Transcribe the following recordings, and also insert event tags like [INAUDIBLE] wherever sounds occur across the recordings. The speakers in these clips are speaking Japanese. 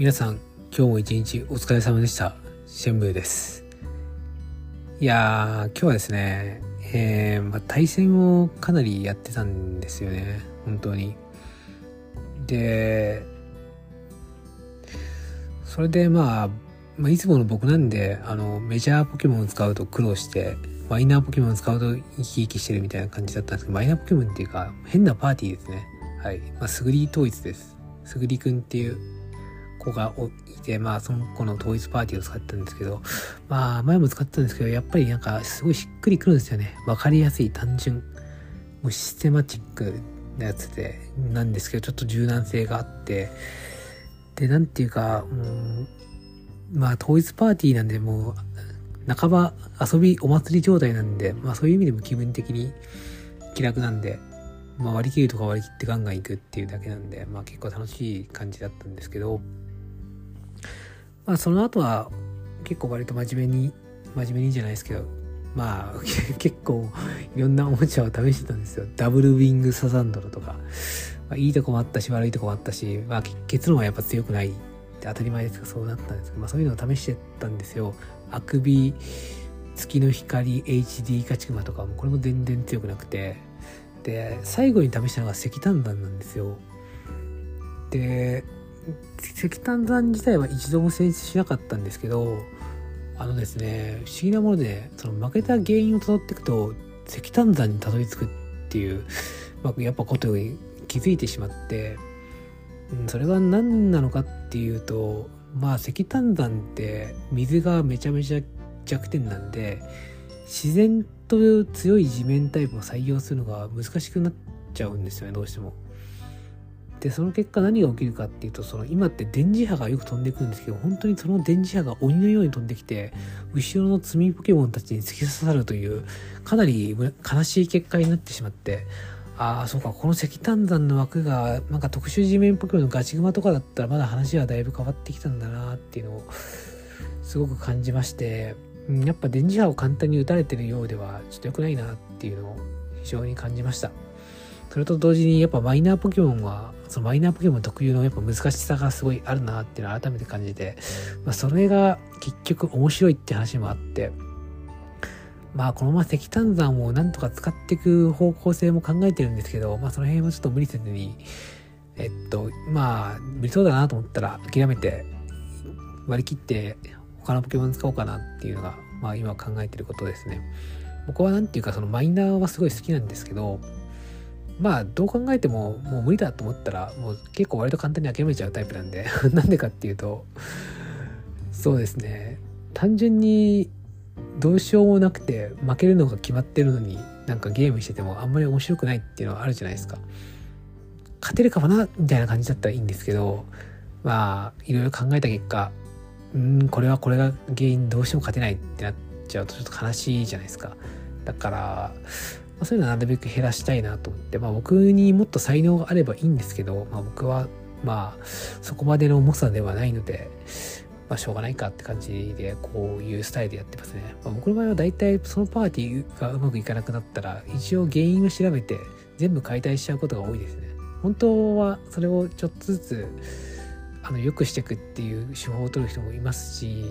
皆さん、今日も一日お疲れ様でした。シェンブーです。いやー、今日はですね、えー、まあ、対戦をかなりやってたんですよね。本当に。で、それでまあ、まあ、いつもの僕なんで、あの、メジャーポケモンを使うと苦労して、マイナーポケモンを使うと生き生きしてるみたいな感じだったんですけど、マイナーポケモンっていうか、変なパーティーですね。はい。まあ、すぐり統一です。すぐりくんっていう子がいて、まあ、その子の統一パーティーを使ったんですけど、まあ、前も使ったんですけど、やっぱりなんか、すごいしっくりくるんですよね。わかりやすい、単純。もうシステマチックなやつで、なんですけど、ちょっと柔軟性があって、で、なんていうか、うん、まあ、統一パーティーなんで、もう、半ば遊びお祭り状態なんで、まあそういう意味でも気分的に気楽なんで、まあ割り切るとか割り切ってガンガン行くっていうだけなんで、まあ結構楽しい感じだったんですけど、まあその後は結構割と真面目に、真面目にじゃないですけど、まあ [LAUGHS] 結構いろんなおもちゃを試してたんですよ。ダブルウィングサザンドロとか、まあ、いいとこもあったし悪いとこもあったし、まあ結論はやっぱ強くないって当たり前ですがそうなったんですけど、まあそういうのを試してたんですよ。あくび月の光 HD ガチクマとかもこれも全然強くなくてで最後に試したのが石炭山なんですよで石炭山自体は一度も戦出しなかったんですけどあのですね不思議なものでその負けた原因をたどっていくと石炭山にたどり着くっていう、まあ、やっぱことに気づいてしまって、うん、それが何なのかっていうとまあ石炭山って水がめちゃめちゃ弱点なんで自然と強い地面タイプを採用するのが難しくなっちゃうんですよねどうしても。でその結果何が起きるかっていうとその今って電磁波がよく飛んでくるんですけど本当にその電磁波が鬼のように飛んできて後ろの積みポケモンたちに突き刺さるというかなり悲しい結果になってしまってああ、そうか、この石炭山の枠が、なんか特殊地面ポケモンのガチグマとかだったらまだ話はだいぶ変わってきたんだなっていうのをすごく感じまして、やっぱ電磁波を簡単に打たれてるようではちょっと良くないなっていうのを非常に感じました。それと同時にやっぱマイナーポケモンは、そのマイナーポケモン特有のやっぱ難しさがすごいあるなっていうのを改めて感じて、まあ、それが結局面白いって話もあって、まあこのまま石炭山をなんとか使っていく方向性も考えてるんですけど、まあその辺はちょっと無理せずに、えっと、まあ無理そうだなと思ったら諦めて割り切って他のポケモン使おうかなっていうのが、まあ今考えてることですね。僕はなんていうかそのマイナーはすごい好きなんですけど、まあどう考えてももう無理だと思ったらもう結構割と簡単に諦めちゃうタイプなんで [LAUGHS] なんでかっていうとそうですね単純にどうしようもなくて負けるのが決まってるのになんかゲームしててもあんまり面白くないっていうのはあるじゃないですか。勝てるかもなみたいな感じだったらいいんですけどまあいろいろ考えた結果うんこれはこれが原因どうしても勝てないってなっちゃうとちょっと悲しいじゃないですか。だから、まあ、そういうのはなるべく減らしたいなと思ってまあ僕にもっと才能があればいいんですけど、まあ、僕はまあそこまでの重さではないのでまあ、しょうがないかって感じで、こういうスタイルでやってますね。まあ、僕の場合は大体そのパーティーがうまくいかなくなったら、一応原因を調べて全部解体しちゃうことが多いですね。本当はそれをちょっとずつ、あの、良くしていくっていう手法を取る人もいますし、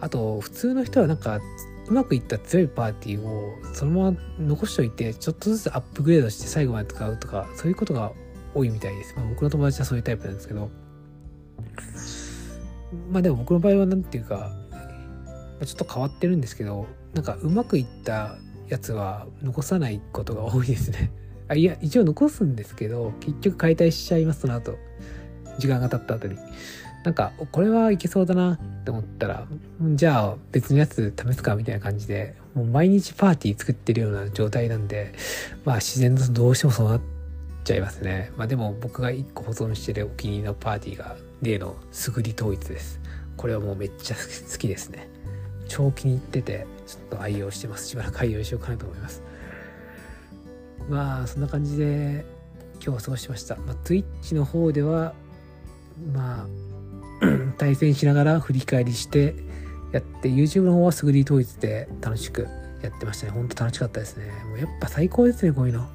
あと、普通の人はなんか、うまくいった強いパーティーをそのまま残しておいて、ちょっとずつアップグレードして最後まで使うとか、そういうことが多いみたいです。まあ、僕の友達はそういうタイプなんですけど、まあでも僕の場合は何ていうか、ちょっと変わってるんですけど、なんかうまくいったやつは残さないことが多いですね。[LAUGHS] あいや、一応残すんですけど、結局解体しちゃいます、その後。時間が経った後に。なんか、これはいけそうだなって思ったら、じゃあ別のやつ試すかみたいな感じで、もう毎日パーティー作ってるような状態なんで、まあ自然とどうしてもそうなっちゃいますね。まあでも僕が一個保存してるお気に入りのパーティーが例のすぐり統一です。これはもうめっちゃ好きですね。超気に入ってて、ちょっと愛用してます。しばらく愛用しようかなと思います。まあ、そんな感じで今日は過ごしました。まあ、Twitch の方では、まあ、対戦しながら振り返りしてやって、YouTube の方はすぐり統一で楽しくやってましたね。ほんと楽しかったですね。もうやっぱ最高ですね、こういうの。ま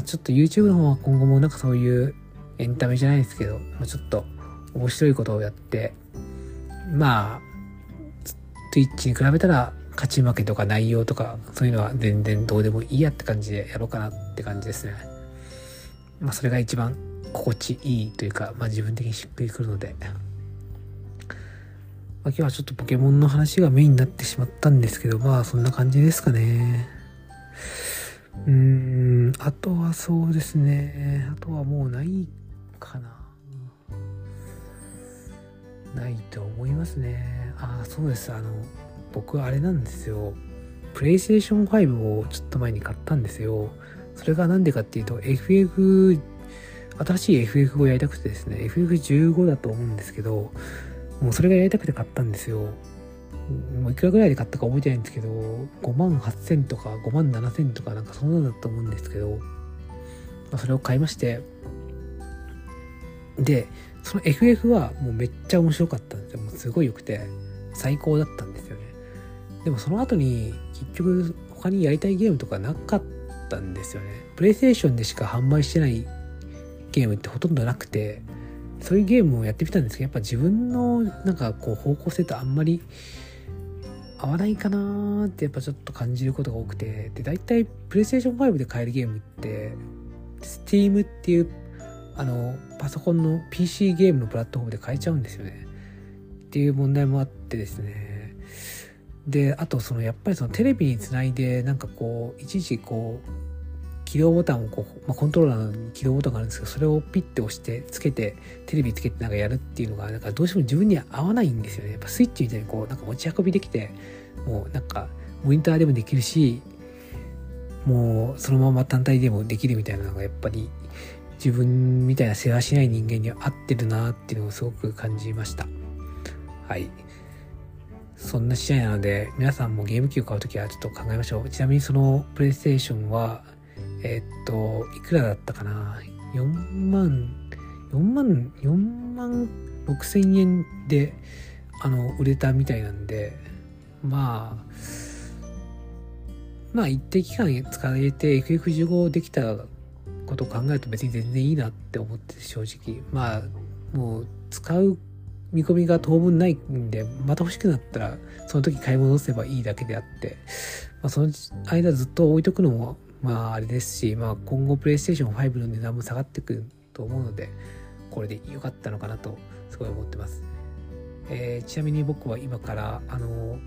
あ、ちょっと YouTube の方は今後もなんかそういうエンタメじゃないですけど、まあ、ちょっと面白いことをやって、まあ、Twitch に比べたら勝ち負けとか内容とかそういうのは全然どうでもいいやって感じでやろうかなって感じですね。まあそれが一番心地いいというか、まあ自分的にしっくりくるので。ま、今日はちょっとポケモンの話がメインになってしまったんですけど、まあそんな感じですかね。うーん、あとはそうですね。あとはもうないかな。ないと思いますね。ああ、そうです。あの、僕あれなんですよ。プレイステーション5をちょっと前に買ったんですよ。それがなんでかっていうと、FF、新しい FF をやりたくてですね、FF15 だと思うんですけど、もうそれがやりたくて買ったんですよ。もういくらぐらいで買ったか覚えてないんですけど、5万8000とか5万7000とかなんかそんなだと思うんですけど、ま、それを買いまして、で、その FF はもうめっちゃ面白かったんですよ。もうすごい良くて、最高だったんですよね。でもその後に結局他にやりたいゲームとかなかったんですよね。プレイステーションでしか販売してないゲームってほとんどなくて、そういうゲームをやってみたんですけど、やっぱ自分のなんかこう方向性とあんまり合わないかなってやっぱちょっと感じることが多くて、で、大体プレイステーション5で買えるゲームって、Steam っていうあの、パソコンの PC ゲームのプラットフォームで買えちゃうんですよね。っていう問題もあってですね。で、あとそのやっぱりそのテレビにつないでなんかこう、いちいちこう、起動ボタンをこう、まあ、コントローラーに起動ボタンがあるんですけど、それをピッて押して、つけて、テレビつけてなんかやるっていうのが、なんかどうしても自分には合わないんですよね。やっぱスイッチみたいにこう、なんか持ち運びできて、もうなんか、モニターでもできるし、もうそのまま単体でもできるみたいなのがやっぱり自分みたいな世話しない人間には合ってるなっていうのをすごく感じました。はい。そんな試合なので、皆さんもゲーム機を買うときはちょっと考えましょう。ちなみにそのプレイステーションは、えー、っと、いくらだったかな ?4 万、4万、4万6千円で、あの、売れたみたいなんで、まあ、まあ一定期間使えて FF15 できたことを考えると別に全然いいなって思って正直まあもう使う見込みが当分ないんでまた欲しくなったらその時買い戻せばいいだけであって、まあ、その間ずっと置いとくのもまああれですし、まあ、今後プレイステーション5の値段も下がってくると思うのでこれで良かったのかなとすごい思ってます、えー、ちなみに僕は今からあの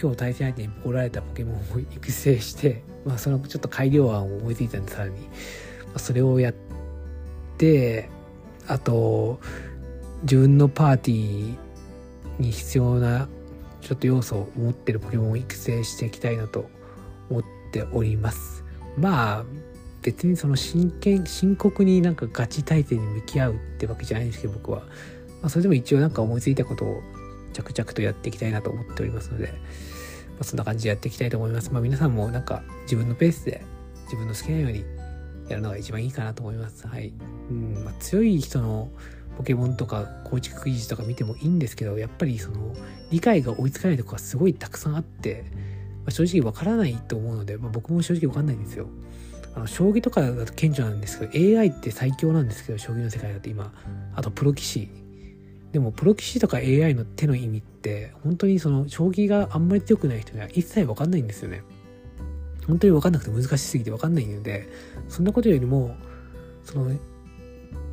今日対戦相手にボコられたポケモンを育成して、まあ、そのちょっと改良案を思いついたんでさらに。まそれをやってあと自分のパーティーに必要なちょっと要素を持ってるポケモンを育成していきたいなと思っております。まあ別にその真剣深刻になんかガチ体制に向き合うってわけじゃないんですけど僕は、まあ、それでも一応なんか思いついたことを着々とやっていきたいなと思っておりますので、まあ、そんな感じでやっていきたいと思いますまあ皆さんもなんか自分のペースで自分の好きなようにやるのが一番いいかなと思います。はい。うんまあ、強い人のポケモンとか構築記事とか見てもいいんですけど、やっぱりその理解が追いつかないとこがすごいたくさんあって、あ、正直わからないと思うので、まあ、僕も正直わかんないんですよ。あの将棋とかだと顕著なんですけど、AI って最強なんですけど、将棋の世界だと今、あとプロ棋士。でもプロ棋士とか AI の手の意味って、本当にその将棋があんまり強くない人には一切わかんないんですよね。本当に分かんなくて難しすぎて分かんないのでそんなことよりもその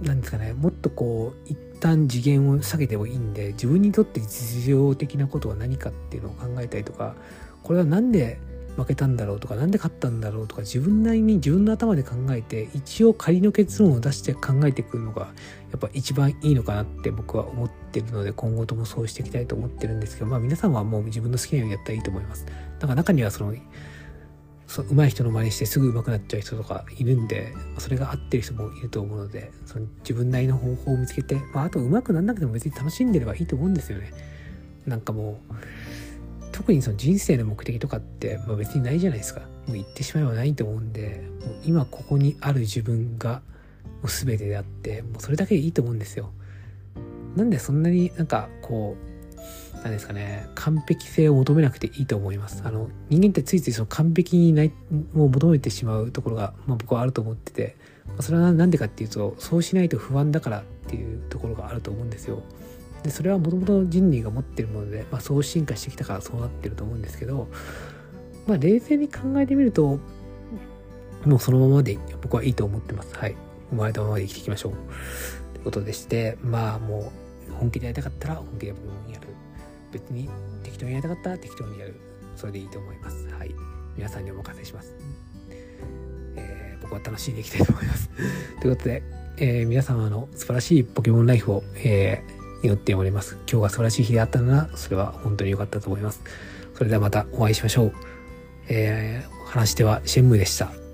何ですかねもっとこう一旦次元を下げてもいいんで自分にとって実用的なことは何かっていうのを考えたりとかこれは何で負けたんだろうとか何で勝ったんだろうとか自分なりに自分の頭で考えて一応仮の結論を出して考えてくるのがやっぱ一番いいのかなって僕は思ってるので今後ともそうしていきたいと思ってるんですけどまあ皆さんはもう自分の好きなようにやったらいいと思います。だから中にはそのそう上手い人の真似してすぐ上手くなっちゃう人とかいるんでそれが合ってる人もいると思うのでその自分なりの方法を見つけて、まあ、あと上手くなんなくても別に楽しんでればいいと思うんですよね。なんかもう特にその人生の目的とかって、まあ、別にないじゃないですか。もう言ってしまえばないと思うんでもう今ここにある自分がもう全てであってもうそれだけでいいと思うんですよ。なんでそんなになんかこう何ですかね、完璧性を求めなくていいと思います。あの、人間ってついついその完璧にないを求めてしまうところが、まあ、僕はあると思ってて、ま、それは何でかっていうと、そうしないと不安だからっていうところがあると思うんですよ。でそれはもともと人類が持ってるもので、まあ、そう進化してきたからそうなってると思うんですけど、まあ、冷静に考えてみるともうそのままで僕はいいと思ってます。はい。生まれたままで生きていきましょう。ということでして、まあもう本気でやりたかったら本気でやる。別に適当にやりたかったら適当にやる。それでいいと思います。はい。皆さんにお任せします。えー、僕は楽しんでいきたいと思います。[LAUGHS] ということで、えー、皆様の素晴らしいポケモンライフを、えー、祈っております。今日が素晴らしい日であったなら、それは本当に良かったと思います。それではまたお会いしましょう。えー、話してはシェンムーでした。